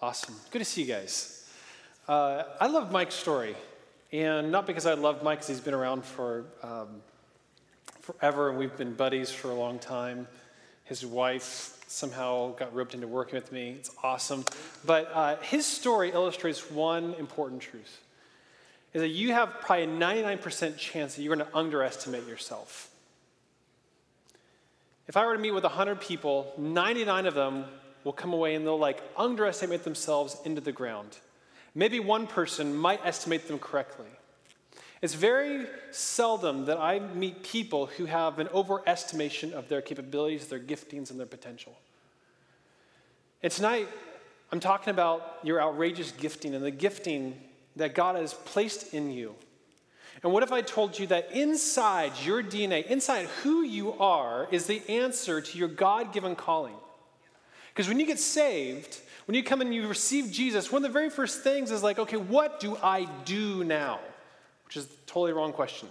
Awesome. Good to see you guys. Uh, I love Mike's story, and not because I love Mike, because he's been around for um, forever, and we've been buddies for a long time. His wife somehow got roped into working with me. It's awesome. But uh, his story illustrates one important truth is that you have probably a 99% chance that you're going to underestimate yourself. If I were to meet with 100 people, 99 of them will come away and they'll like underestimate themselves into the ground. Maybe one person might estimate them correctly. It's very seldom that I meet people who have an overestimation of their capabilities, their giftings, and their potential. And tonight, I'm talking about your outrageous gifting and the gifting that God has placed in you. And what if I told you that inside your DNA, inside who you are, is the answer to your God given calling? Because when you get saved, when you come and you receive Jesus, one of the very first things is like, okay, what do I do now? Which is totally wrong question.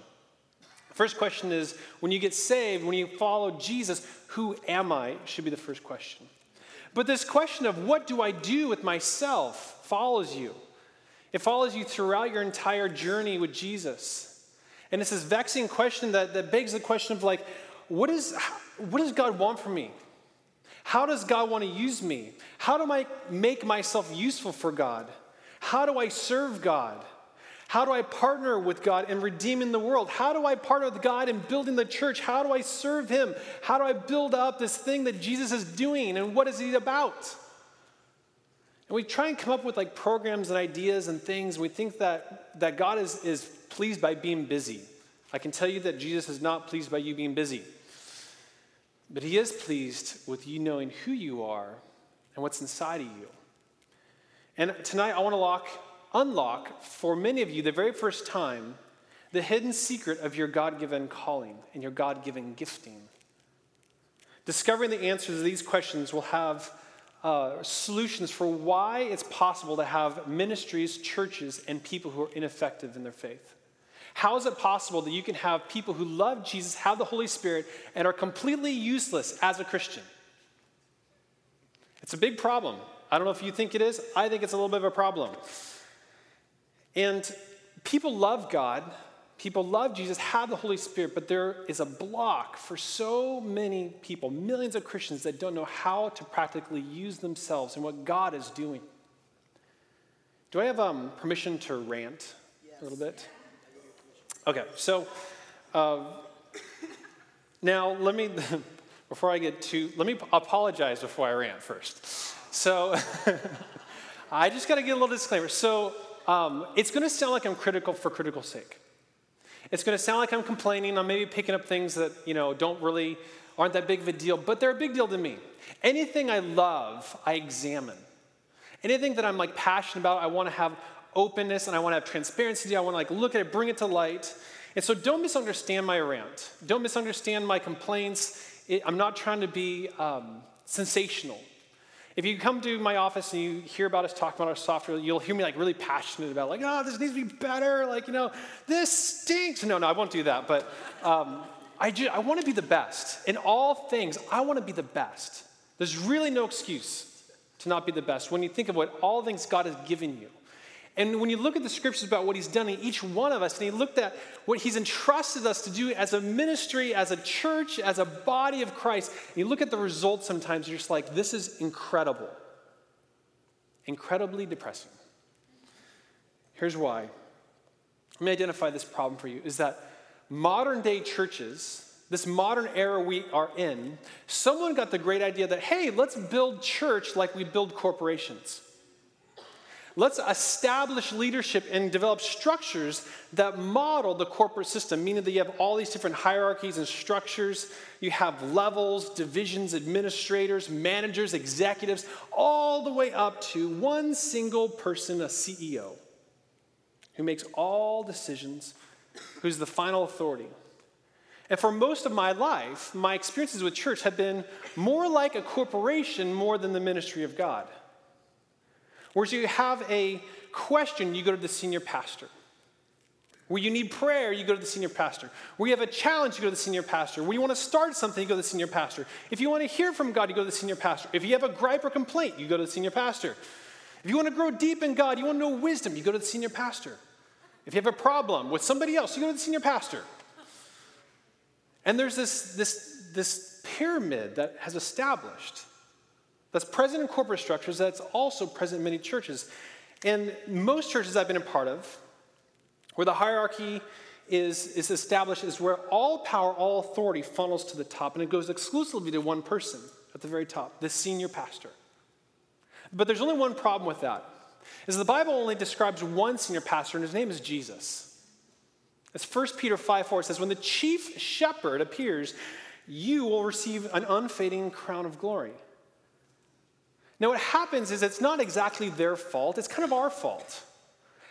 First question is when you get saved, when you follow Jesus, who am I? Should be the first question. But this question of what do I do with myself follows you. It follows you throughout your entire journey with Jesus. And it's this vexing question that, that begs the question of like, what, is, what does God want from me? How does God want to use me? How do I make myself useful for God? How do I serve God? How do I partner with God in redeeming the world? How do I partner with God in building the church? How do I serve Him? How do I build up this thing that Jesus is doing? And what is He about? And we try and come up with like programs and ideas and things. We think that, that God is, is pleased by being busy. I can tell you that Jesus is not pleased by you being busy. But he is pleased with you knowing who you are and what's inside of you. And tonight I want to lock, unlock for many of you the very first time the hidden secret of your God given calling and your God given gifting. Discovering the answers to these questions will have uh, solutions for why it's possible to have ministries, churches, and people who are ineffective in their faith. How is it possible that you can have people who love Jesus, have the Holy Spirit, and are completely useless as a Christian? It's a big problem. I don't know if you think it is. I think it's a little bit of a problem. And people love God, people love Jesus, have the Holy Spirit, but there is a block for so many people, millions of Christians that don't know how to practically use themselves and what God is doing. Do I have um, permission to rant yes. a little bit? Okay, so uh, now let me, before I get to, let me apologize before I rant first. So I just got to get a little disclaimer. So um, it's going to sound like I'm critical for critical sake. It's going to sound like I'm complaining. I'm maybe picking up things that, you know, don't really, aren't that big of a deal, but they're a big deal to me. Anything I love, I examine. Anything that I'm like passionate about, I want to have openness and I want to have transparency. I want to like look at it, bring it to light. And so don't misunderstand my rant. Don't misunderstand my complaints. It, I'm not trying to be um, sensational. If you come to my office and you hear about us talking about our software, you'll hear me like really passionate about like, oh, this needs to be better. Like, you know, this stinks. No, no, I won't do that. But um, I, just, I want to be the best. In all things, I want to be the best. There's really no excuse to not be the best when you think of what all things God has given you. And when you look at the scriptures about what he's done in each one of us, and he looked at what he's entrusted us to do as a ministry, as a church, as a body of Christ, and you look at the results sometimes, you're just like, this is incredible. Incredibly depressing. Here's why. Let me identify this problem for you is that modern day churches, this modern era we are in, someone got the great idea that, hey, let's build church like we build corporations. Let's establish leadership and develop structures that model the corporate system, meaning that you have all these different hierarchies and structures. You have levels, divisions, administrators, managers, executives, all the way up to one single person, a CEO, who makes all decisions, who's the final authority. And for most of my life, my experiences with church have been more like a corporation more than the ministry of God. Whereas you have a question, you go to the senior pastor. Where you need prayer, you go to the senior pastor. Where you have a challenge, you go to the senior pastor. Where you want to start something, you go to the senior pastor. If you want to hear from God, you go to the senior pastor. If you have a gripe or complaint, you go to the senior pastor. If If you want to grow deep in God, you want to know wisdom, you go to the senior pastor. If you have a problem with somebody else, you go to the senior pastor. And there's this, this, this pyramid that has established that's present in corporate structures, that's also present in many churches. And most churches I've been a part of, where the hierarchy is, is established, is where all power, all authority funnels to the top, and it goes exclusively to one person at the very top, the senior pastor. But there's only one problem with that, is the Bible only describes one senior pastor, and his name is Jesus. As 1 Peter 5 4 says, When the chief shepherd appears, you will receive an unfading crown of glory. Now, what happens is it's not exactly their fault, it's kind of our fault.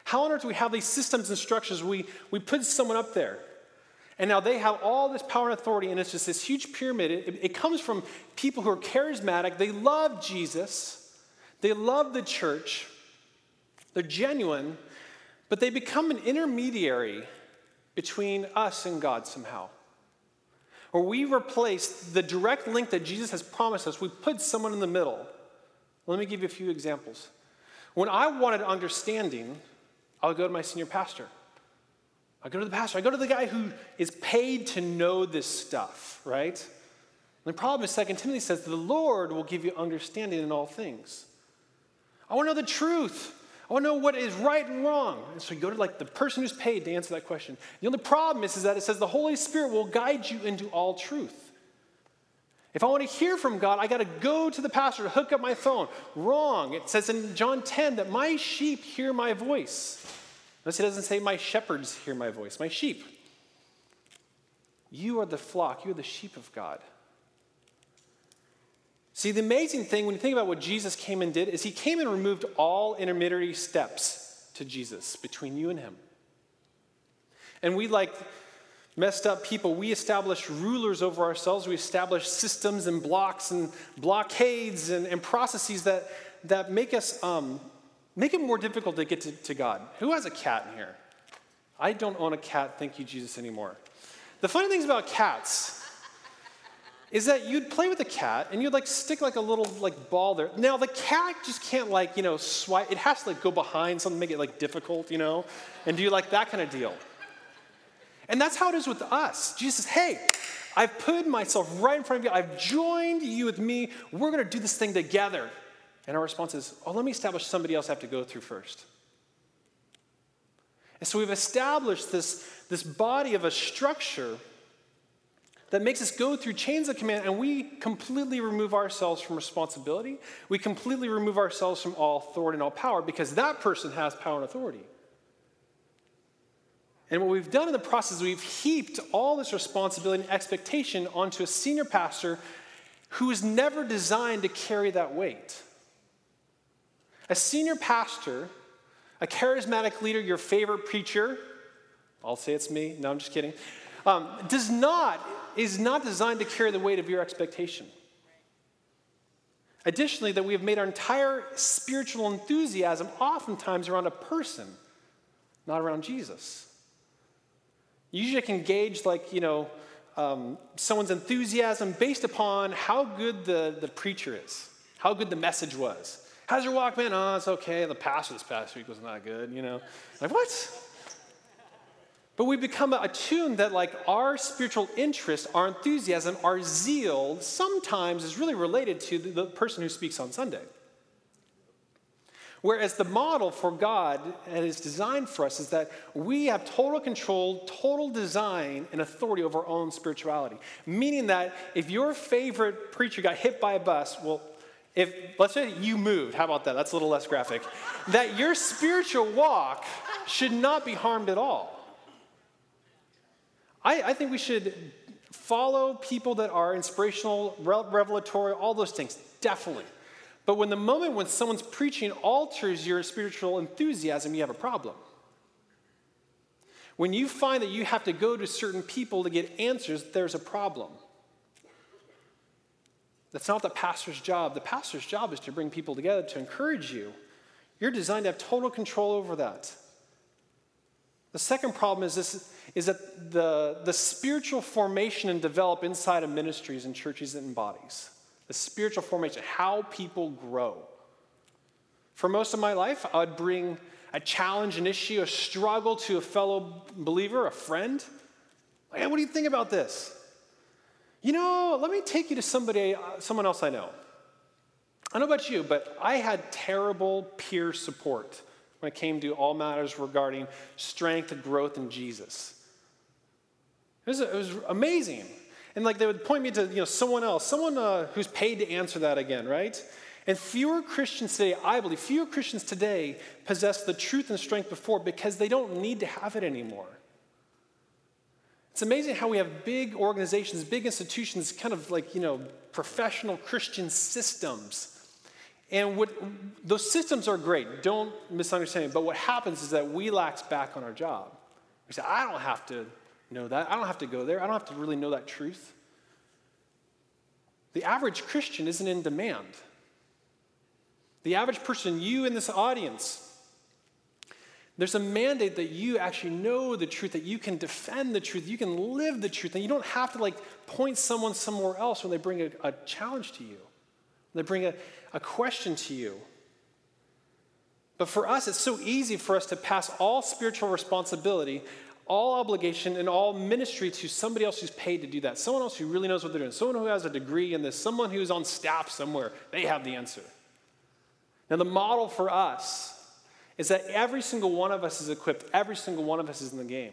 How on earth do we have these systems and structures? We, we put someone up there, and now they have all this power and authority, and it's just this huge pyramid. It, it comes from people who are charismatic, they love Jesus, they love the church, they're genuine, but they become an intermediary between us and God somehow. Or we replace the direct link that Jesus has promised us, we put someone in the middle. Let me give you a few examples. When I wanted understanding, I would go to my senior pastor. I go to the pastor. I go to the guy who is paid to know this stuff, right? And the problem is, 2 Timothy says, the Lord will give you understanding in all things. I want to know the truth. I want to know what is right and wrong. And so you go to like the person who's paid to answer that question. The only problem is, is that it says the Holy Spirit will guide you into all truth. If I want to hear from God, I got to go to the pastor to hook up my phone. Wrong. It says in John 10 that my sheep hear my voice. Notice it doesn't say my shepherds hear my voice, my sheep. You are the flock, you are the sheep of God. See, the amazing thing when you think about what Jesus came and did is he came and removed all intermediary steps to Jesus between you and him. And we, like messed up people, we establish rulers over ourselves. We establish systems and blocks and blockades and, and processes that, that make us um, make it more difficult to get to, to God. Who has a cat in here? I don't own a cat, thank you, Jesus, anymore. The funny things about cats is that you'd play with the cat and you'd like stick like a little like ball there. Now the cat just can't like, you know, swipe. It has to like go behind something, make it like difficult, you know, and do you like that kind of deal. And that's how it is with us. Jesus says, hey, I've put myself right in front of you. I've joined you with me. We're going to do this thing together. And our response is, oh, let me establish somebody else I have to go through first. And so we've established this, this body of a structure that makes us go through chains of command, and we completely remove ourselves from responsibility. We completely remove ourselves from all authority and all power because that person has power and authority. And what we've done in the process is we've heaped all this responsibility and expectation onto a senior pastor who is never designed to carry that weight. A senior pastor, a charismatic leader, your favorite preacher, I'll say it's me, no, I'm just kidding, um, does not is not designed to carry the weight of your expectation. Additionally, that we have made our entire spiritual enthusiasm oftentimes around a person, not around Jesus. Usually, can gauge, like, you know, um, someone's enthusiasm based upon how good the, the preacher is, how good the message was. How's your walk, man? Oh, it's okay. The pastor this past week was not good, you know. Like, what? But we become attuned that, like, our spiritual interest, our enthusiasm, our zeal sometimes is really related to the person who speaks on Sunday. Whereas the model for God and His design for us is that we have total control, total design, and authority over our own spirituality. Meaning that if your favorite preacher got hit by a bus, well, if let's say you moved, how about that? That's a little less graphic. that your spiritual walk should not be harmed at all. I, I think we should follow people that are inspirational, revelatory, all those things, definitely. But when the moment when someone's preaching alters your spiritual enthusiasm, you have a problem. When you find that you have to go to certain people to get answers, there's a problem. That's not the pastor's job. The pastor's job is to bring people together to encourage you. You're designed to have total control over that. The second problem is this is that the, the spiritual formation and develop inside of ministries and churches and bodies. The spiritual formation, how people grow. For most of my life, I would bring a challenge, an issue, a struggle to a fellow believer, a friend. Like, hey, what do you think about this? You know, let me take you to somebody, uh, someone else I know. I don't know about you, but I had terrible peer support when it came to all matters regarding strength and growth in Jesus. It was, it was amazing. And like they would point me to you know, someone else, someone uh, who's paid to answer that again, right? And fewer Christians today, I believe, fewer Christians today possess the truth and strength before because they don't need to have it anymore. It's amazing how we have big organizations, big institutions, kind of like, you know, professional Christian systems. And what, those systems are great, don't misunderstand me, but what happens is that we lax back on our job. We say, I don't have to know that. I don't have to go there. I don't have to really know that truth. The average Christian isn't in demand. The average person, you in this audience, there's a mandate that you actually know the truth, that you can defend the truth, you can live the truth, and you don't have to like point someone somewhere else when they bring a, a challenge to you, they bring a, a question to you. But for us, it's so easy for us to pass all spiritual responsibility, all obligation, and all ministry to somebody else who's paid to do that. Someone else who really knows what they're doing. Someone who has a degree in this. Someone who's on staff somewhere. They have the answer. Now, the model for us is that every single one of us is equipped, every single one of us is in the game.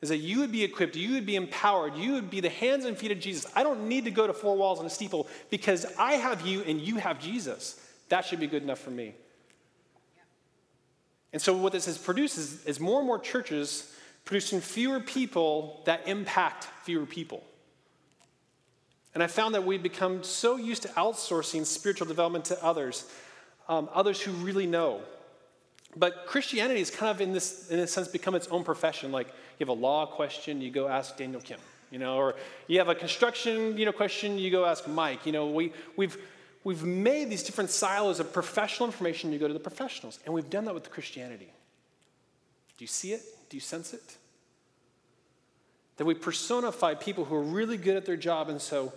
Is that you would be equipped, you would be empowered, you would be the hands and feet of Jesus. I don't need to go to four walls and a steeple because I have you and you have Jesus. That should be good enough for me. And so, what this has produced is, is more and more churches producing fewer people that impact fewer people. And I found that we've become so used to outsourcing spiritual development to others, um, others who really know. But Christianity has kind of, in this, in a sense, become its own profession. Like you have a law question, you go ask Daniel Kim, you know, or you have a construction, you know, question, you go ask Mike. You know, we, we've, we've made these different silos of professional information, you go to the professionals. And we've done that with Christianity. Do you see it? Do you sense it? That we personify people who are really good at their job, and so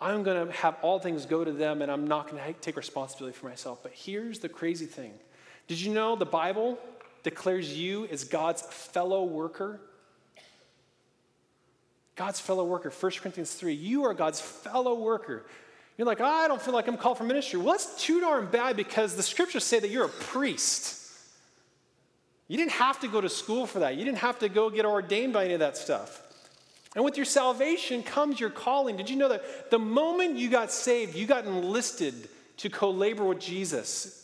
I'm going to have all things go to them, and I'm not going to take responsibility for myself. But here's the crazy thing Did you know the Bible declares you as God's fellow worker? God's fellow worker, 1 Corinthians 3. You are God's fellow worker. You're like, oh, I don't feel like I'm called for ministry. Well, that's too darn bad because the scriptures say that you're a priest. You didn't have to go to school for that. You didn't have to go get ordained by any of that stuff. And with your salvation comes your calling. Did you know that the moment you got saved, you got enlisted to co-labor with Jesus?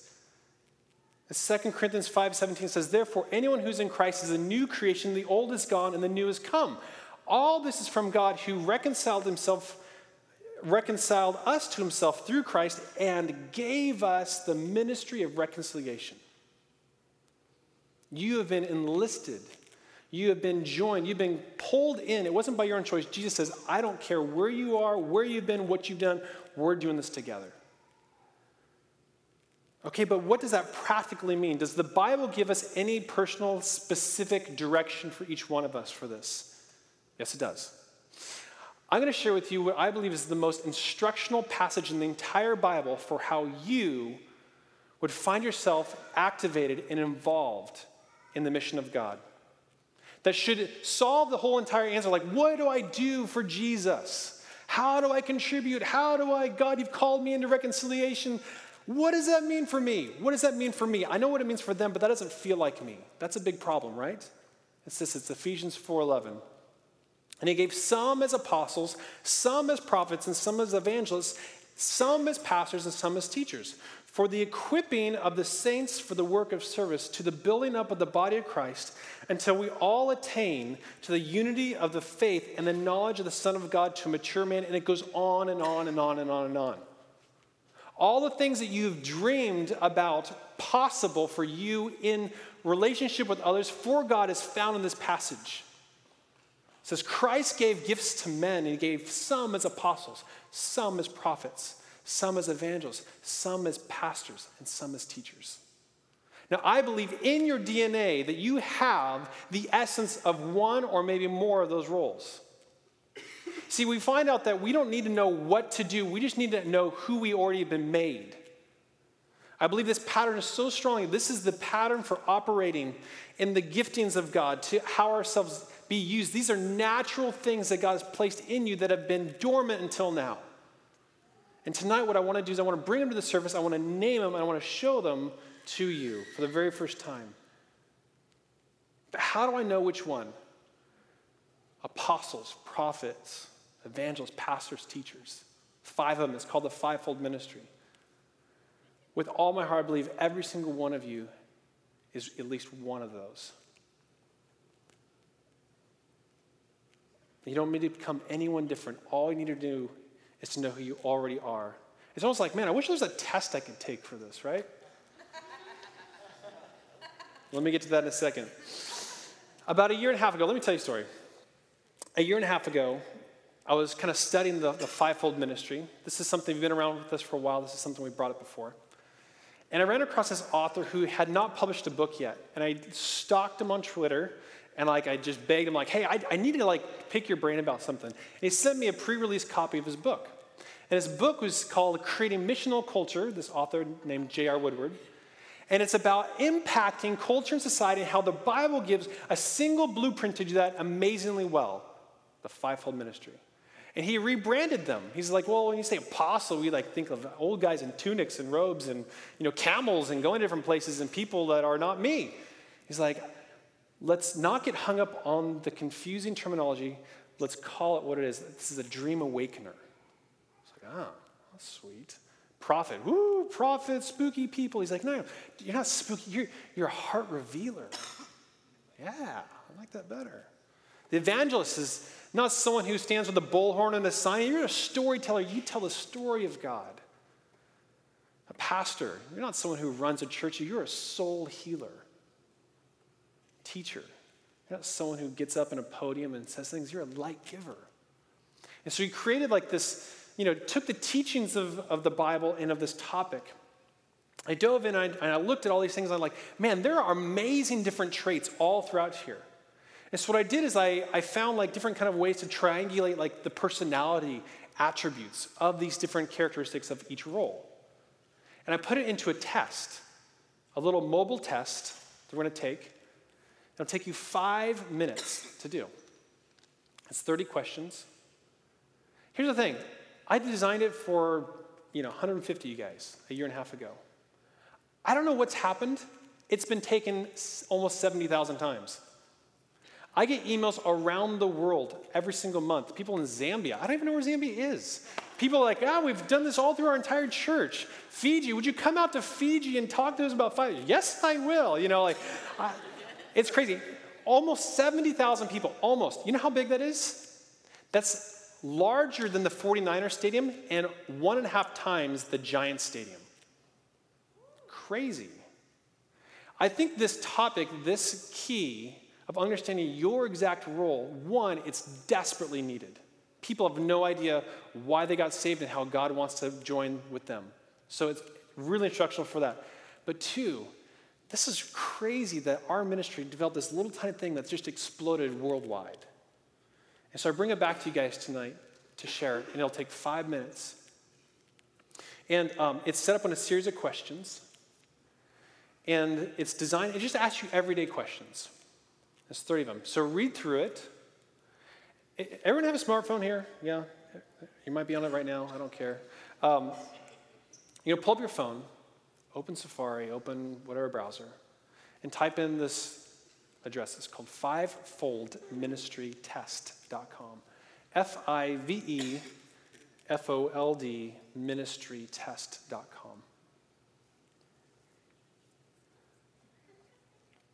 2 Corinthians 5:17 says, Therefore, anyone who's in Christ is a new creation, the old is gone and the new has come. All this is from God who reconciled himself, reconciled us to himself through Christ and gave us the ministry of reconciliation. You have been enlisted you have been joined, you've been pulled in. It wasn't by your own choice. Jesus says, I don't care where you are, where you've been, what you've done, we're doing this together. Okay, but what does that practically mean? Does the Bible give us any personal, specific direction for each one of us for this? Yes, it does. I'm going to share with you what I believe is the most instructional passage in the entire Bible for how you would find yourself activated and involved in the mission of God that should solve the whole entire answer. Like, what do I do for Jesus? How do I contribute? How do I, God, you've called me into reconciliation. What does that mean for me? What does that mean for me? I know what it means for them, but that doesn't feel like me. That's a big problem, right? It's this, it's Ephesians 4:11. And he gave some as apostles, some as prophets, and some as evangelists, some as pastors, and some as teachers for the equipping of the saints for the work of service, to the building up of the body of Christ, until we all attain to the unity of the faith and the knowledge of the Son of God to a mature man. And it goes on and on and on and on and on. All the things that you've dreamed about possible for you in relationship with others for God is found in this passage. Says, Christ gave gifts to men, and he gave some as apostles, some as prophets some as evangelists, some as pastors, and some as teachers. Now, I believe in your DNA that you have the essence of one or maybe more of those roles. See, we find out that we don't need to know what to do, we just need to know who we already have been made. I believe this pattern is so strong. This is the pattern for operating in the giftings of God, to how ourselves be used. These are natural things that God has placed in you that have been dormant until now. And tonight, what I want to do is I want to bring them to the surface, I want to name them, and I want to show them to you for the very first time. But how do I know which one? Apostles, prophets, evangelists, pastors, teachers. Five of them. It's called the fivefold ministry. With all my heart, I believe every single one of you is at least one of those. You don't need to become anyone different. All you need to do is to know who you already are. It's almost like, man, I wish there was a test I could take for this, right? let me get to that in a second. About a year and a half ago, let me tell you a story. A year and a half ago, I was kind of studying the, the fivefold ministry. This is something we've been around with us for a while. This is something we brought up before. And I ran across this author who had not published a book yet. And I stalked him on Twitter and like I just begged him, like, hey, I, I need to like pick your brain about something. And he sent me a pre-release copy of his book. And his book was called Creating Missional Culture, this author named J.R. Woodward. And it's about impacting culture and society and how the Bible gives a single blueprint to do that amazingly well the fivefold ministry. And he rebranded them. He's like, well, when you say apostle, we like think of old guys in tunics and robes and you know camels and going to different places and people that are not me. He's like, let's not get hung up on the confusing terminology. Let's call it what it is. This is a dream awakener. It's like, ah, oh, sweet. Prophet, woo, prophet, spooky people. He's like, no, you're not spooky. You're, you're a heart revealer. Yeah, I like that better. The evangelist is not someone who stands with a bullhorn and a sign. You're a storyteller. You tell the story of God. A pastor, you're not someone who runs a church. You're a soul healer. Teacher, you're not someone who gets up in a podium and says things. You're a light giver. And so he created like this, you know, took the teachings of, of the Bible and of this topic. I dove in and I, and I looked at all these things. And I'm like, man, there are amazing different traits all throughout here. And so what I did is I, I found like different kind of ways to triangulate like the personality attributes of these different characteristics of each role. And I put it into a test, a little mobile test that we're going to take. It'll take you five minutes to do. It's 30 questions. Here's the thing I designed it for, you know, 150 you guys a year and a half ago. I don't know what's happened. It's been taken almost 70,000 times. I get emails around the world every single month. People in Zambia. I don't even know where Zambia is. People are like, ah, oh, we've done this all through our entire church. Fiji, would you come out to Fiji and talk to us about fire? Yes, I will. You know, like, I, it's crazy. Almost 70,000 people, almost. You know how big that is? That's larger than the 49er Stadium and one and a half times the Giant Stadium. Crazy. I think this topic, this key, of understanding your exact role, one, it's desperately needed. People have no idea why they got saved and how God wants to join with them. So it's really instructional for that. But two, this is crazy that our ministry developed this little tiny thing that's just exploded worldwide. And so I bring it back to you guys tonight to share it, and it'll take five minutes. And um, it's set up on a series of questions. And it's designed, it just asks you everyday questions. There's 30 of them. So read through it. Everyone have a smartphone here? Yeah? You might be on it right now. I don't care. Um, you know, pull up your phone, open Safari, open whatever browser, and type in this address. It's called fivefoldministrytest.com. F I V E F O L D ministrytest.com.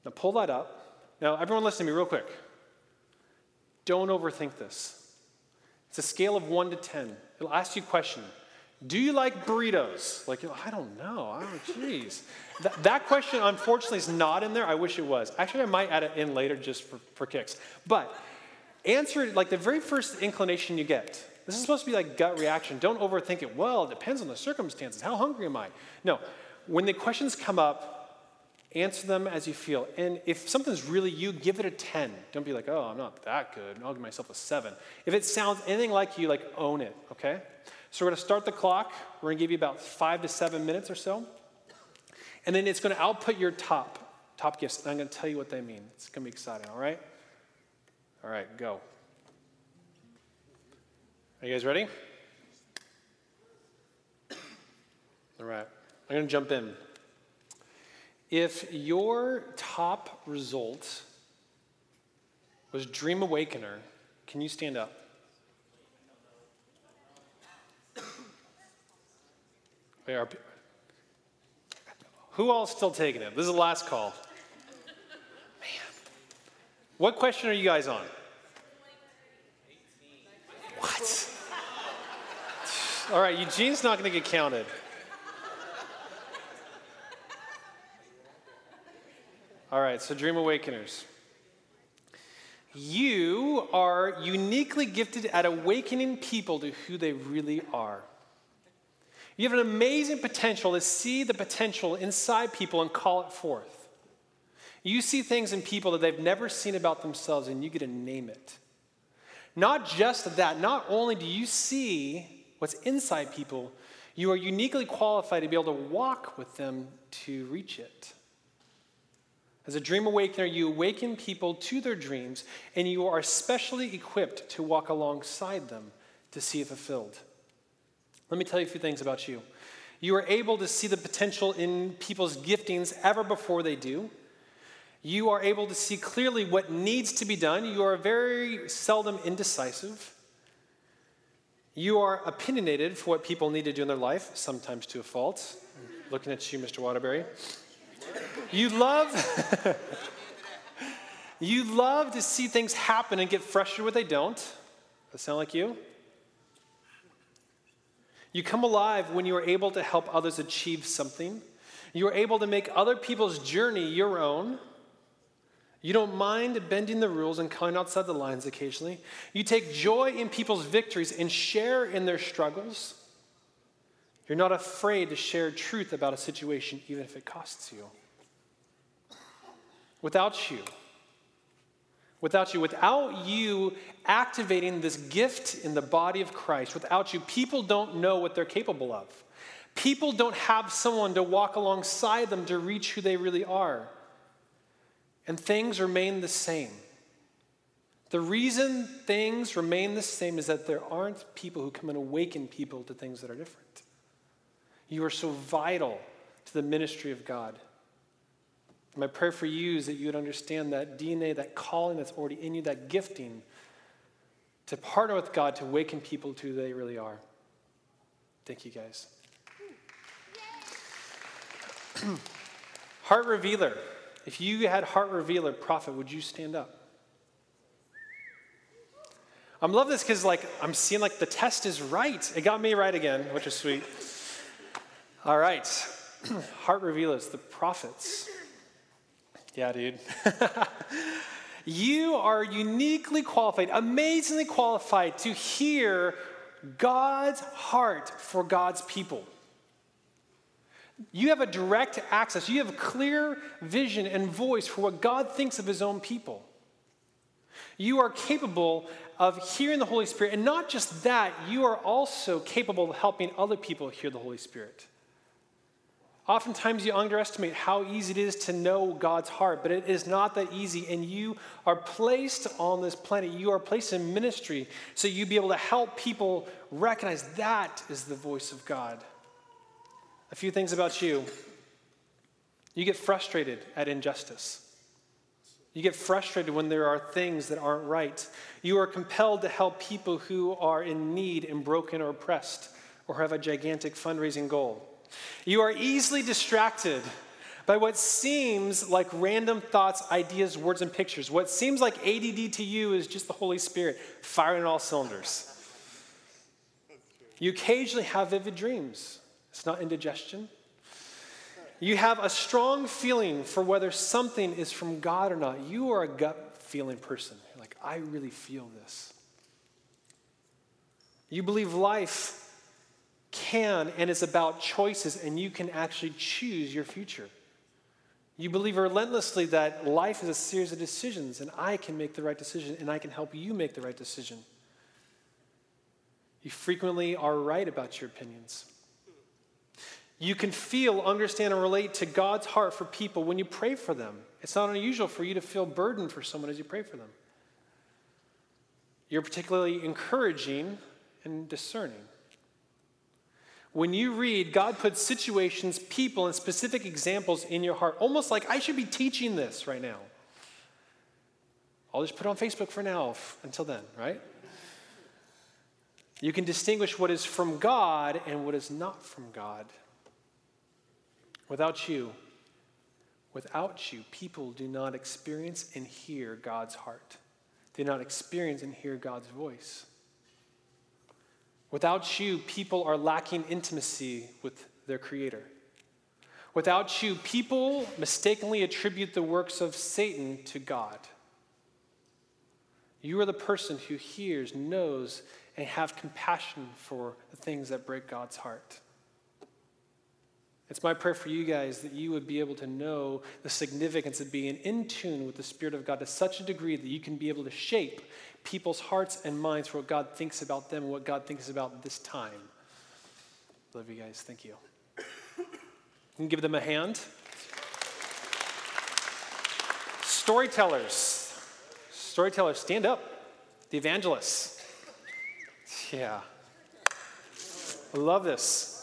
Now pull that up. Now, everyone listen to me real quick. Don't overthink this. It's a scale of one to 10. It'll ask you a question. Do you like burritos? Like, I don't know. Oh, jeez. that, question, unfortunately, is not in there. I wish it was. Actually, I might add it in later just for, for kicks. But answer it like the very first inclination you get. This is supposed to be like gut reaction. Don't overthink it. Well, it depends on the circumstances. How hungry am I? No. When the questions come up, Answer them as you feel. And if something's really you, give it a 10. Don't be like, oh, I'm not that good. I'll give myself a 7. If it sounds anything like you, like own it, okay? So we're going to start the clock. We're going to give you about five to seven minutes or so. And then it's going to output your top, top gifts. And I'm going to tell you what they mean. It's going to be exciting, all right? All right, go. Are you guys ready? All right, I'm going to jump in. If your top result was Dream Awakener, can you stand up? Who all still taking it? This is the last call. Man. What question are you guys on? What? All right, Eugene's not going to get counted. All right, so Dream Awakeners. You are uniquely gifted at awakening people to who they really are. You have an amazing potential to see the potential inside people and call it forth. You see things in people that they've never seen about themselves, and you get to name it. Not just that, not only do you see what's inside people, you are uniquely qualified to be able to walk with them to reach it. As a dream awakener, you awaken people to their dreams, and you are specially equipped to walk alongside them to see it fulfilled. Let me tell you a few things about you. You are able to see the potential in people's giftings ever before they do. You are able to see clearly what needs to be done. You are very seldom indecisive. You are opinionated for what people need to do in their life, sometimes to a fault. I'm looking at you, Mr. Waterbury. You love You love to see things happen and get frustrated when they don't. Does that sound like you? You come alive when you are able to help others achieve something. You are able to make other people's journey your own. You don't mind bending the rules and coming outside the lines occasionally. You take joy in people's victories and share in their struggles. You're not afraid to share truth about a situation, even if it costs you. Without you, Without you, without you activating this gift in the body of Christ, without you, people don't know what they're capable of. People don't have someone to walk alongside them to reach who they really are. And things remain the same. The reason things remain the same is that there aren't people who come and awaken people to things that are different. You are so vital to the ministry of God. My prayer for you is that you would understand that DNA, that calling that's already in you, that gifting to partner with God to awaken people to who they really are. Thank you, guys. heart revealer. If you had heart revealer prophet, would you stand up? I'm love this because like I'm seeing like the test is right. It got me right again, which is sweet. All right. heart revealers, the prophets. Yeah, dude. you are uniquely qualified, amazingly qualified to hear God's heart for God's people. You have a direct access, you have a clear vision and voice for what God thinks of his own people. You are capable of hearing the Holy Spirit, and not just that, you are also capable of helping other people hear the Holy Spirit. Oftentimes, you underestimate how easy it is to know God's heart, but it is not that easy. And you are placed on this planet, you are placed in ministry, so you be able to help people recognize that is the voice of God. A few things about you you get frustrated at injustice. You get frustrated when there are things that aren't right. You are compelled to help people who are in need and broken or oppressed or have a gigantic fundraising goal. You are easily distracted by what seems like random thoughts, ideas, words, and pictures. What seems like ADD to you is just the Holy Spirit firing all cylinders. You occasionally have vivid dreams. It's not indigestion. You have a strong feeling for whether something is from God or not. You are a gut feeling person. You're like, I really feel this. You believe life can and is about choices, and you can actually choose your future. You believe relentlessly that life is a series of decisions, and I can make the right decision, and I can help you make the right decision. You frequently are right about your opinions. You can feel, understand, and relate to God's heart for people when you pray for them. It's not unusual for you to feel burdened for someone as you pray for them. You're particularly encouraging and discerning. When you read, God puts situations, people, and specific examples in your heart, almost like I should be teaching this right now. I'll just put it on Facebook for now until then, right? You can distinguish what is from God and what is not from God. Without you, without you, people do not experience and hear God's heart. Do not experience and hear God's voice. Without you, people are lacking intimacy with their Creator. Without you, people mistakenly attribute the works of Satan to God. You are the person who hears, knows, and have compassion for the things that break God's heart. It's my prayer for you guys that you would be able to know the significance of being in tune with the Spirit of God to such a degree that you can be able to shape people's hearts and minds for what God thinks about them and what God thinks about this time. Love you guys. Thank you. You can give them a hand. Storytellers. Storytellers, stand up. The evangelists. Yeah. I love this.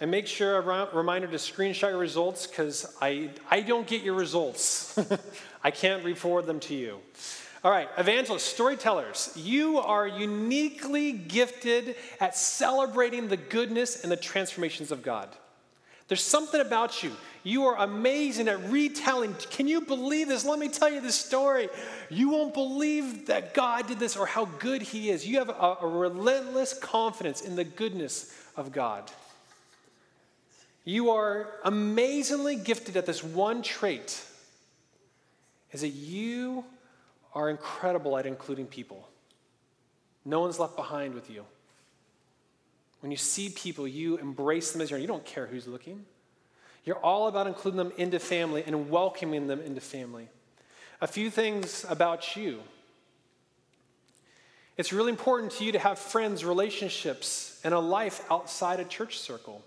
And make sure a reminder to screenshot your results because I, I don't get your results. I can't re forward them to you. All right, evangelists, storytellers, you are uniquely gifted at celebrating the goodness and the transformations of God. There's something about you. You are amazing at retelling. Can you believe this? Let me tell you this story. You won't believe that God did this or how good He is. You have a, a relentless confidence in the goodness of God. You are amazingly gifted at this one trait is that you are incredible at including people. No one's left behind with you. When you see people, you embrace them as your own. You don't care who's looking. You're all about including them into family and welcoming them into family. A few things about you. It's really important to you to have friends, relationships, and a life outside a church circle.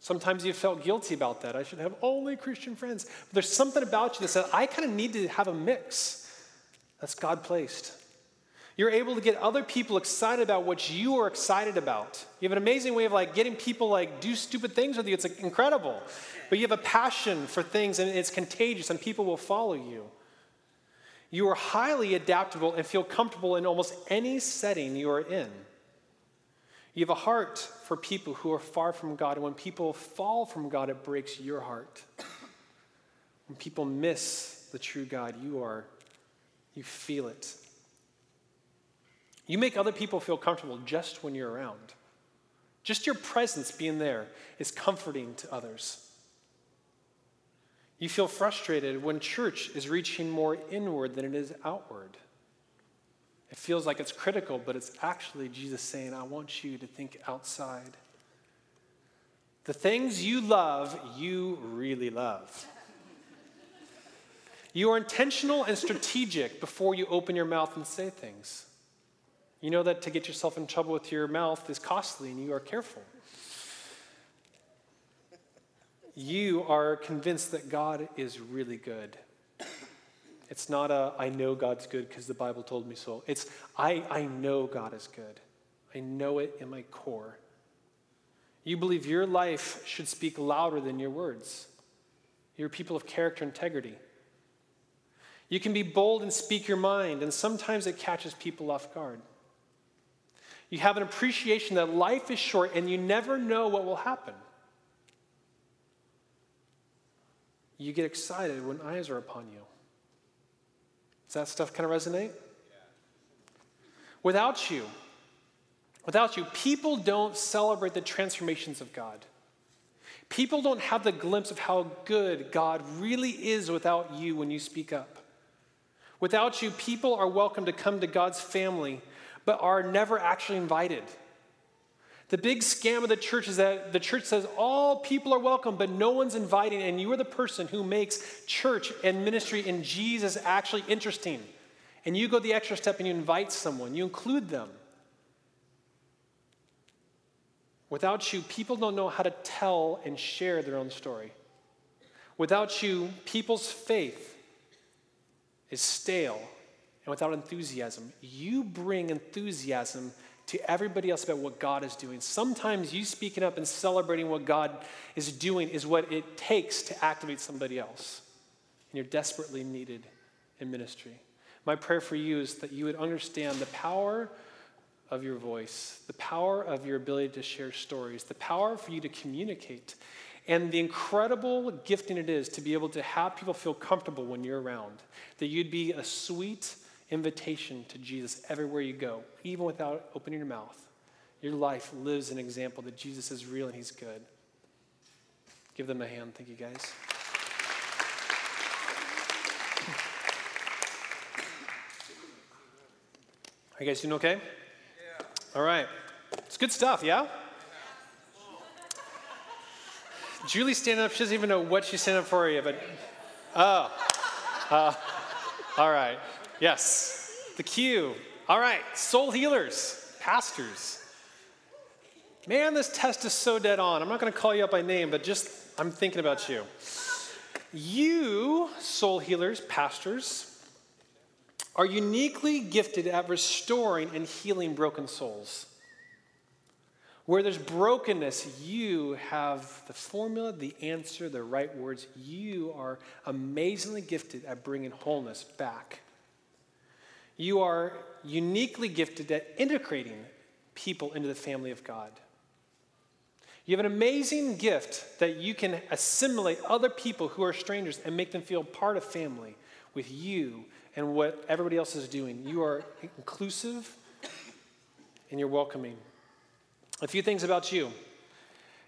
Sometimes you felt guilty about that. I should have only Christian friends. But there's something about you that says, I kind of need to have a mix. That's God placed. You're able to get other people excited about what you are excited about. You have an amazing way of like getting people like do stupid things with you. It's like, incredible. But you have a passion for things and it's contagious and people will follow you. You are highly adaptable and feel comfortable in almost any setting you are in. You have a heart for people who are far from God. And when people fall from God, it breaks your heart. When people miss the true God, you are, you feel it. You make other people feel comfortable just when you're around. Just your presence being there is comforting to others. You feel frustrated when church is reaching more inward than it is outward. It feels like it's critical, but it's actually Jesus saying, I want you to think outside. The things you love, you really love. You are intentional and strategic before you open your mouth and say things. You know that to get yourself in trouble with your mouth is costly, and you are careful. You are convinced that God is really good. It's not a, I know God's good because the Bible told me so. It's, I, I know God is good. I know it in my core. You believe your life should speak louder than your words. You're people of character integrity. You can be bold and speak your mind, and sometimes it catches people off guard. You have an appreciation that life is short and you never know what will happen. You get excited when eyes are upon you. Does that stuff kind of resonate? Without you, without you, people don't celebrate the transformations of God. People don't have the glimpse of how good God really is without you when you speak up. Without you, people are welcome to come to God's family, but are never actually invited. The big scam of the church is that the church says all people are welcome, but no one's inviting, and you are the person who makes church and ministry in Jesus actually interesting. And you go the extra step and you invite someone, you include them. Without you, people don't know how to tell and share their own story. Without you, people's faith is stale and without enthusiasm. You bring enthusiasm to everybody else about what God is doing. Sometimes you speaking up and celebrating what God is doing is what it takes to activate somebody else. And you're desperately needed in ministry. My prayer for you is that you would understand the power of your voice, the power of your ability to share stories, the power for you to communicate, and the incredible gifting it is to be able to have people feel comfortable when you're around. That you'd be a sweet invitation to Jesus everywhere you go, even without opening your mouth. Your life lives an example that Jesus is real and he's good. Give them a hand. Thank you, guys. Are you guys doing okay? Yeah. All right. It's good stuff, yeah? Julie's standing up. She doesn't even know what she's standing up for you, but oh, uh, all right. Yes, the cue. All right, soul healers, pastors. Man, this test is so dead on. I'm not going to call you up by name, but just I'm thinking about you. You, soul healers, pastors, are uniquely gifted at restoring and healing broken souls. Where there's brokenness, you have the formula, the answer, the right words. You are amazingly gifted at bringing wholeness back. You are uniquely gifted at integrating people into the family of God. You have an amazing gift that you can assimilate other people who are strangers and make them feel part of family with you and what everybody else is doing. You are inclusive and you're welcoming. A few things about you.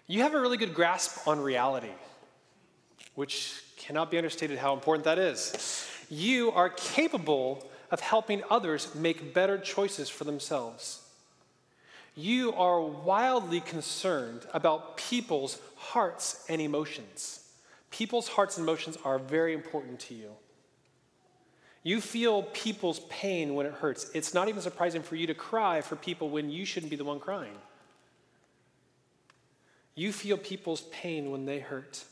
You have a really good grasp on reality, which cannot be understated how important that is. You are capable of helping others make better choices for themselves. You are wildly concerned about people's hearts and emotions. People's hearts and emotions are very important to you. You feel people's pain when it hurts. It's not even surprising for you to cry for people when you shouldn't be the one crying. You feel people's pain when they hurt.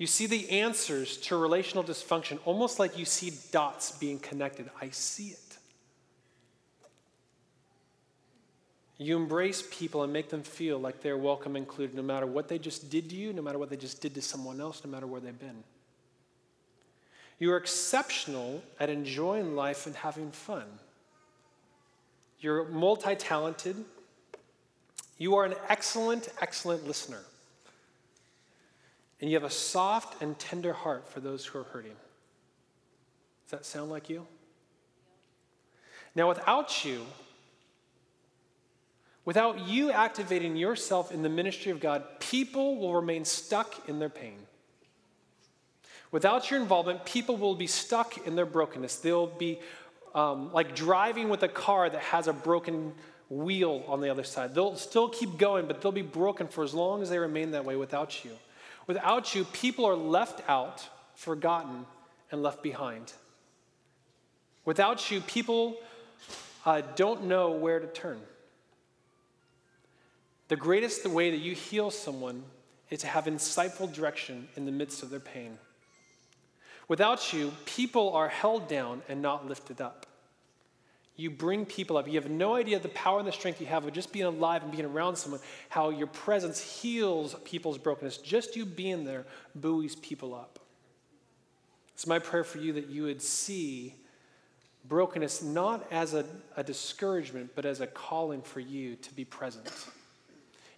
You see the answers to relational dysfunction almost like you see dots being connected. I see it. You embrace people and make them feel like they're welcome included no matter what they just did to you, no matter what they just did to someone else, no matter where they've been. You are exceptional at enjoying life and having fun. You're multi talented. You are an excellent, excellent listener. And you have a soft and tender heart for those who are hurting. Does that sound like you? Now, without you, without you activating yourself in the ministry of God, people will remain stuck in their pain. Without your involvement, people will be stuck in their brokenness. They'll be um, like driving with a car that has a broken wheel on the other side. They'll still keep going, but they'll be broken for as long as they remain that way without you. Without you, people are left out, forgotten, and left behind. Without you, people uh, don't know where to turn. The greatest way that you heal someone is to have insightful direction in the midst of their pain. Without you, people are held down and not lifted up. You bring people up. You have no idea the power and the strength you have of just being alive and being around someone, how your presence heals people's brokenness. Just you being there buoys people up. It's my prayer for you that you would see brokenness not as a, a discouragement, but as a calling for you to be present.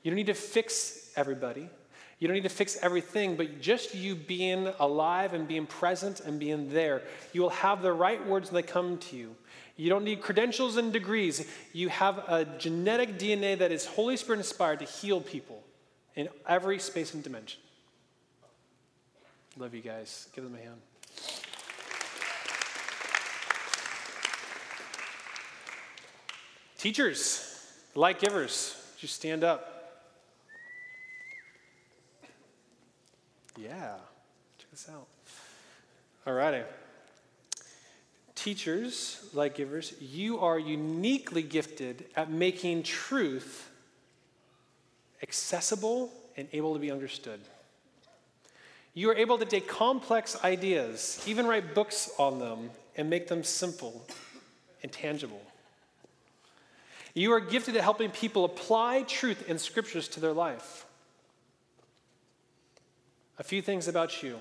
You don't need to fix everybody. You don't need to fix everything, but just you being alive and being present and being there, you will have the right words when they come to you. You don't need credentials and degrees. You have a genetic DNA that is Holy Spirit inspired to heal people in every space and dimension. Love you guys. Give them a hand. Teachers, light givers, just stand up. Yeah, check this out. All righty. Teachers, light givers, you are uniquely gifted at making truth accessible, and able to be understood. You are able to take complex ideas, even write books on them, and make them simple and tangible. You are gifted at helping people apply truth and scriptures to their life. A few things about you.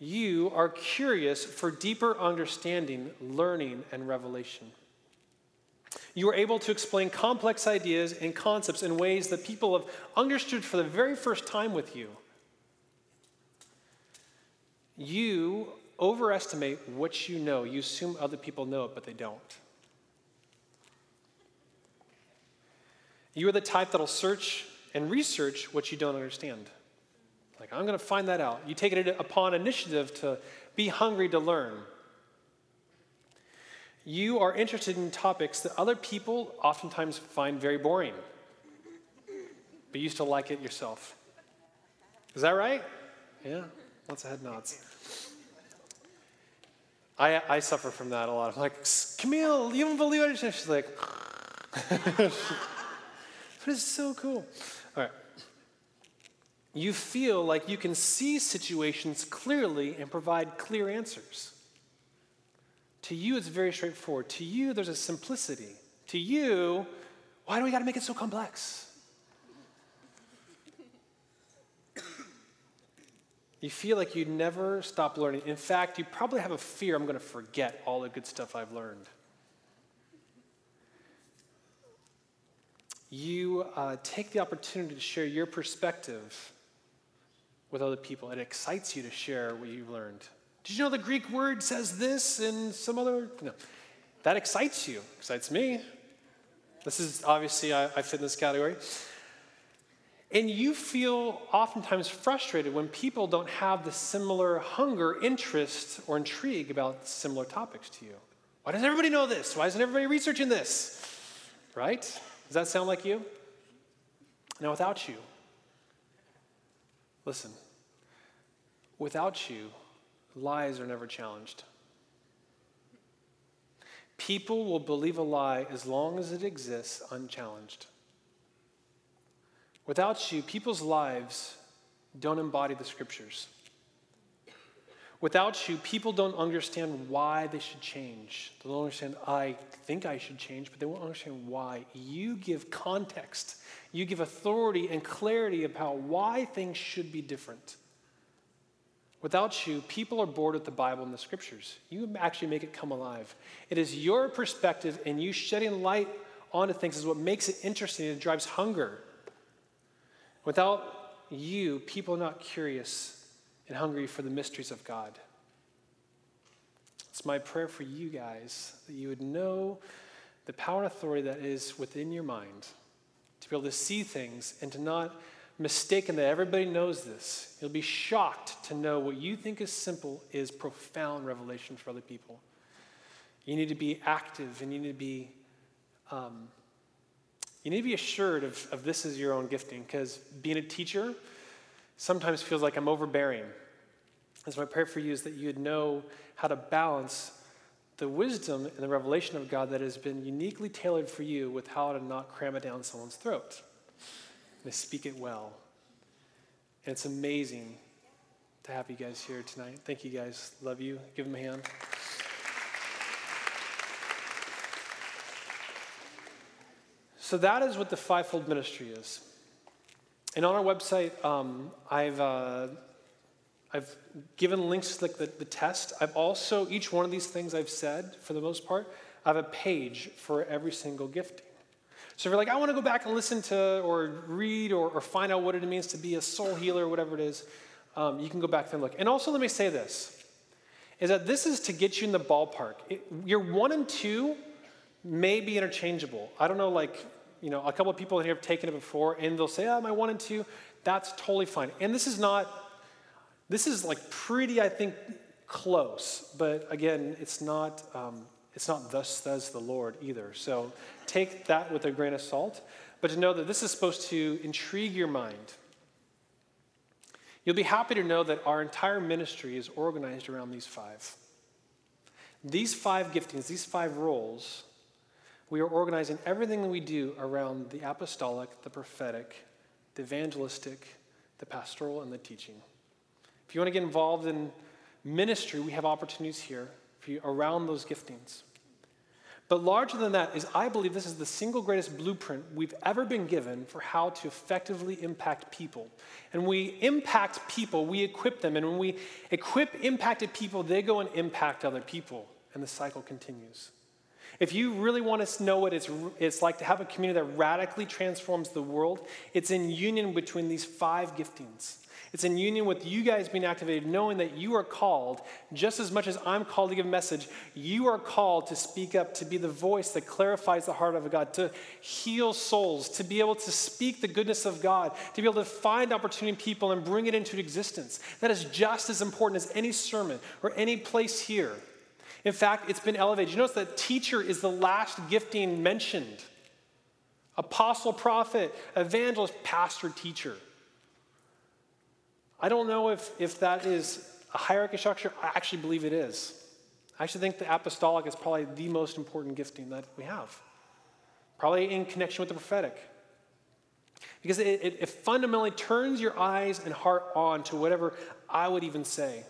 You are curious for deeper understanding, learning, and revelation. You are able to explain complex ideas and concepts in ways that people have understood for the very first time with you. You overestimate what you know. You assume other people know it, but they don't. You are the type that'll search and research what you don't understand. Like, I'm going to find that out. You take it upon initiative to be hungry to learn. You are interested in topics that other people oftentimes find very boring, but you still like it yourself. Is that right? Yeah, lots of head nods. I, I suffer from that a lot. I'm like, Camille, you don't believe it? She's like, but it's so cool. You feel like you can see situations clearly and provide clear answers. To you, it's very straightforward. To you, there's a simplicity. To you, why do we got to make it so complex? You feel like you never stop learning. In fact, you probably have a fear I'm going to forget all the good stuff I've learned. You uh, take the opportunity to share your perspective with other people. It excites you to share what you've learned. Did you know the Greek word says this and some other? No. That excites you, excites me. This is obviously, I, I fit in this category. And you feel oftentimes frustrated when people don't have the similar hunger, interest, or intrigue about similar topics to you. Why doesn't everybody know this? Why isn't everybody researching this? Right? Does that sound like you? Now, without you, listen, without you, lies are never challenged. People will believe a lie as long as it exists unchallenged. Without you, people's lives don't embody the scriptures. Without you, people don't understand why they should change. They don't understand, I think I should change, but they won't understand why. You give context, you give authority and clarity about why things should be different. Without you, people are bored with the Bible and the scriptures. You actually make it come alive. It is your perspective and you shedding light onto things is what makes it interesting and drives hunger. Without you, people are not curious and hungry for the mysteries of God. It's my prayer for you guys that you would know the power and authority that is within your mind to be able to see things and to not mistaken that everybody knows this. You'll be shocked to know what you think is simple is profound revelation for other people. You need to be active and you need to be um, you need to be assured of, of this is your own gifting because being a teacher sometimes feels like I'm overbearing. And so my prayer for you is that you would know how to balance the wisdom and the revelation of God that has been uniquely tailored for you with how to not cram it down someone's throat. And to speak it well. And it's amazing to have you guys here tonight. Thank you guys. Love you. Give them a hand. So that is what the fivefold ministry is. And on our website, um, I've, uh, I've given links to the, the, test. I've also, each one of these things I've said, for the most part, I have a page for every single gifting. So if you're like, I want to go back and listen to or read or, or find out what it means to be a soul healer or whatever it is, um, you can go back and look. And also, let me say this is that this is to get you in the ballpark. It, your one and two may be interchangeable. I don't know, like, you know, a couple of people in here have taken it before and they'll say, oh, my one and two, that's totally fine. And this is not, this is like pretty, I think, close. But again, it's not, um, it's not thus says the Lord either. So take that with a grain of salt. But to know that this is supposed to intrigue your mind. You'll be happy to know that our entire ministry is organized around these five. These five giftings, these five roles, we are organizing everything that we do around the apostolic, the prophetic, the evangelistic, the pastoral, and the teaching. If you want to get involved in ministry, we have opportunities here for you around those giftings. But larger than that is, I believe this is the single greatest blueprint we've ever been given for how to effectively impact people. And we impact people, we equip them. And when we equip impacted people, they go and impact other people. And the cycle continues. If you really want to know what it's, it's like to have a community that radically transforms the world, it's in union between these five giftings. It's in union with you guys being activated, knowing that you are called, just as much as I'm called to give a message, you are called to speak up, to be the voice that clarifies the heart of God, to heal souls, to be able to speak the goodness of God, to be able to find opportunity people and bring it into existence. That is just as important as any sermon or any place here. In fact, it's been elevated. You notice that teacher is the last gifting mentioned apostle, prophet, evangelist, pastor, teacher. I don't know if, if that is a hierarchy structure. I actually believe it is. I actually think the apostolic is probably the most important gifting that we have, probably in connection with the prophetic. Because it, it, it fundamentally turns your eyes and heart on to whatever I would even say.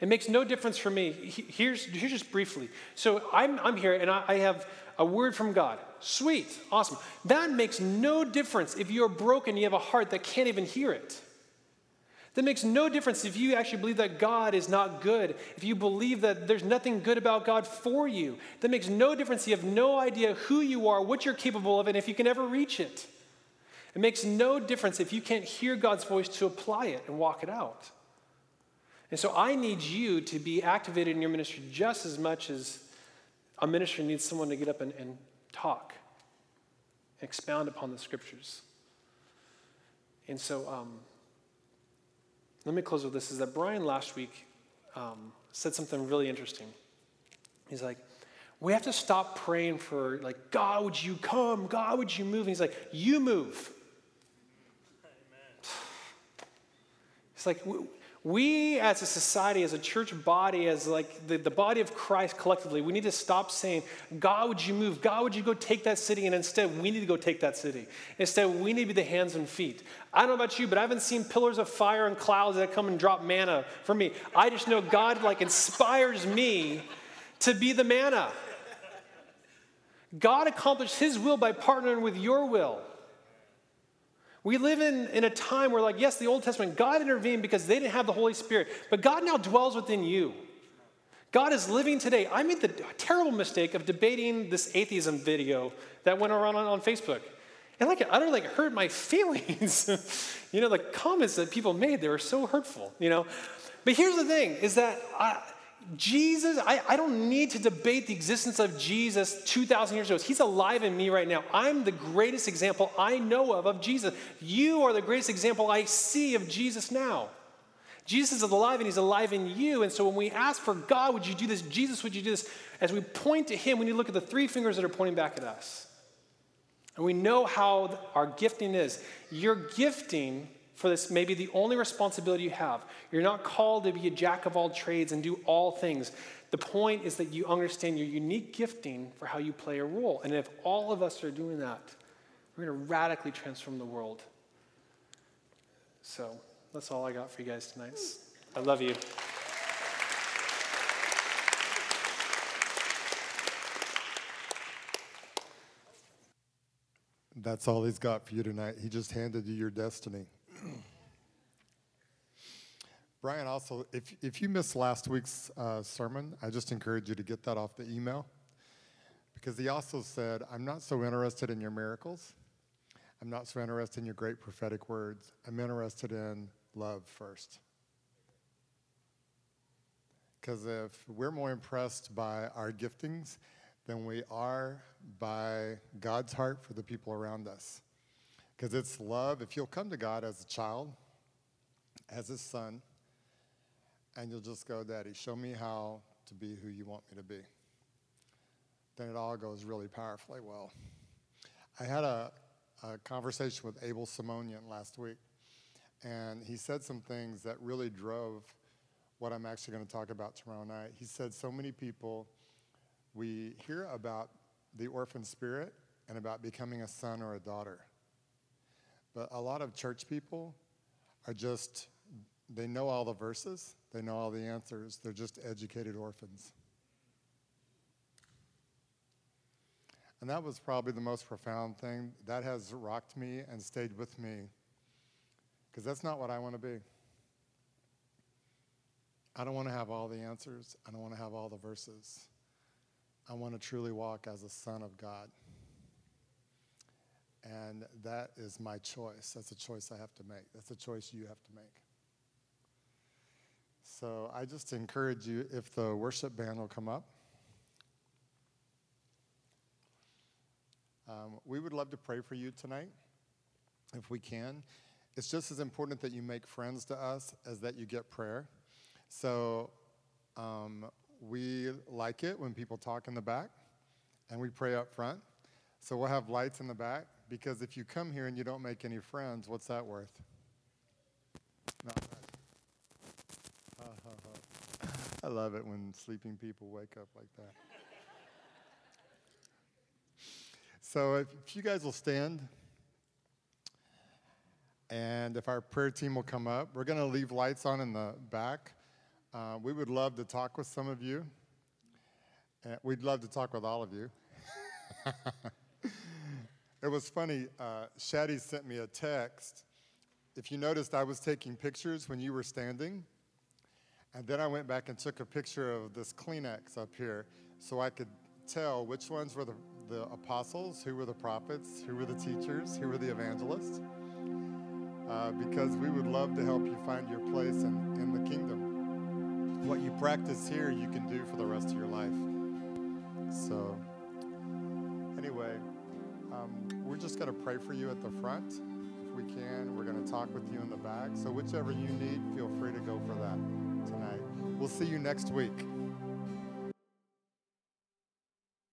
It makes no difference for me. Here's, here's just briefly. So I'm, I'm here and I, I have a word from God. Sweet, awesome. That makes no difference if you're broken, you have a heart that can't even hear it. That makes no difference if you actually believe that God is not good, if you believe that there's nothing good about God for you. That makes no difference. You have no idea who you are, what you're capable of, and if you can ever reach it. It makes no difference if you can't hear God's voice to apply it and walk it out. And so I need you to be activated in your ministry just as much as a minister needs someone to get up and, and talk, expound upon the scriptures. And so, um, let me close with this is that Brian last week um, said something really interesting. He's like, we have to stop praying for, like, God, would you come? God, would you move? And he's like, you move. Amen. It's like, we as a society, as a church body, as like the, the body of Christ collectively, we need to stop saying, God, would you move? God, would you go take that city? And instead, we need to go take that city. Instead, we need to be the hands and feet. I don't know about you, but I haven't seen pillars of fire and clouds that come and drop manna for me. I just know God like inspires me to be the manna. God accomplished his will by partnering with your will. We live in, in a time where, like, yes, the Old Testament, God intervened because they didn't have the Holy Spirit, but God now dwells within you. God is living today. I made the terrible mistake of debating this atheism video that went around on, on Facebook. And like it utterly like, hurt my feelings. you know, the comments that people made, they were so hurtful, you know. But here's the thing is that I, Jesus, I, I don't need to debate the existence of Jesus 2,000 years ago. He's alive in me right now. I'm the greatest example I know of of Jesus. You are the greatest example I see of Jesus now. Jesus is alive and he's alive in you. And so when we ask for God, would you do this? Jesus, would you do this? As we point to him, we need to look at the three fingers that are pointing back at us. And we know how our gifting is. Your gifting for this may be the only responsibility you have. You're not called to be a jack of all trades and do all things. The point is that you understand your unique gifting for how you play a role. And if all of us are doing that, we're going to radically transform the world. So that's all I got for you guys tonight. I love you. That's all he's got for you tonight. He just handed you your destiny. Brian, also, if, if you missed last week's uh, sermon, I just encourage you to get that off the email because he also said, I'm not so interested in your miracles. I'm not so interested in your great prophetic words. I'm interested in love first. Because if we're more impressed by our giftings than we are by God's heart for the people around us, because it's love. If you'll come to God as a child, as his son, and you'll just go, Daddy, show me how to be who you want me to be, then it all goes really powerfully well. I had a, a conversation with Abel Simonian last week, and he said some things that really drove what I'm actually going to talk about tomorrow night. He said, So many people, we hear about the orphan spirit and about becoming a son or a daughter But a lot of church people are just, they know all the verses, they know all the answers, they're just educated orphans. And that was probably the most profound thing. That has rocked me and stayed with me. Because that's not what I want to be. I don't want to have all the answers. I don't want to have all the verses. I want to truly walk as a son of God. And that is my choice. That's a choice I have to make. That's a choice you have to make. So I just encourage you if the worship band will come up. Um, we would love to pray for you tonight if we can. It's just as important that you make friends to us as that you get prayer. So um, we like it when people talk in the back and we pray up front. So we'll have lights in the back because if you come here and you don't make any friends, what's that worth? Not much. I love it when sleeping people wake up like that. So if, if you guys will stand, and if our prayer team will come up, we're going to leave lights on in the back. Uh, we would love to talk with some of you. Uh, we'd love to talk with all of you. it was funny. Uh, sent me a text. If you noticed, I was taking pictures when you were standing. And then I went back and took a picture of this Kleenex up here so I could tell which ones were the, the apostles, who were the prophets, who were the teachers, who were the evangelists. Uh, because we would love to help you find your place in, in the kingdom. What you practice here, you can do for the rest of your life. So, just going to pray for you at the front. If we can, we're going to talk with you in the back. So, whichever you need, feel free to go for that tonight. We'll see you next week.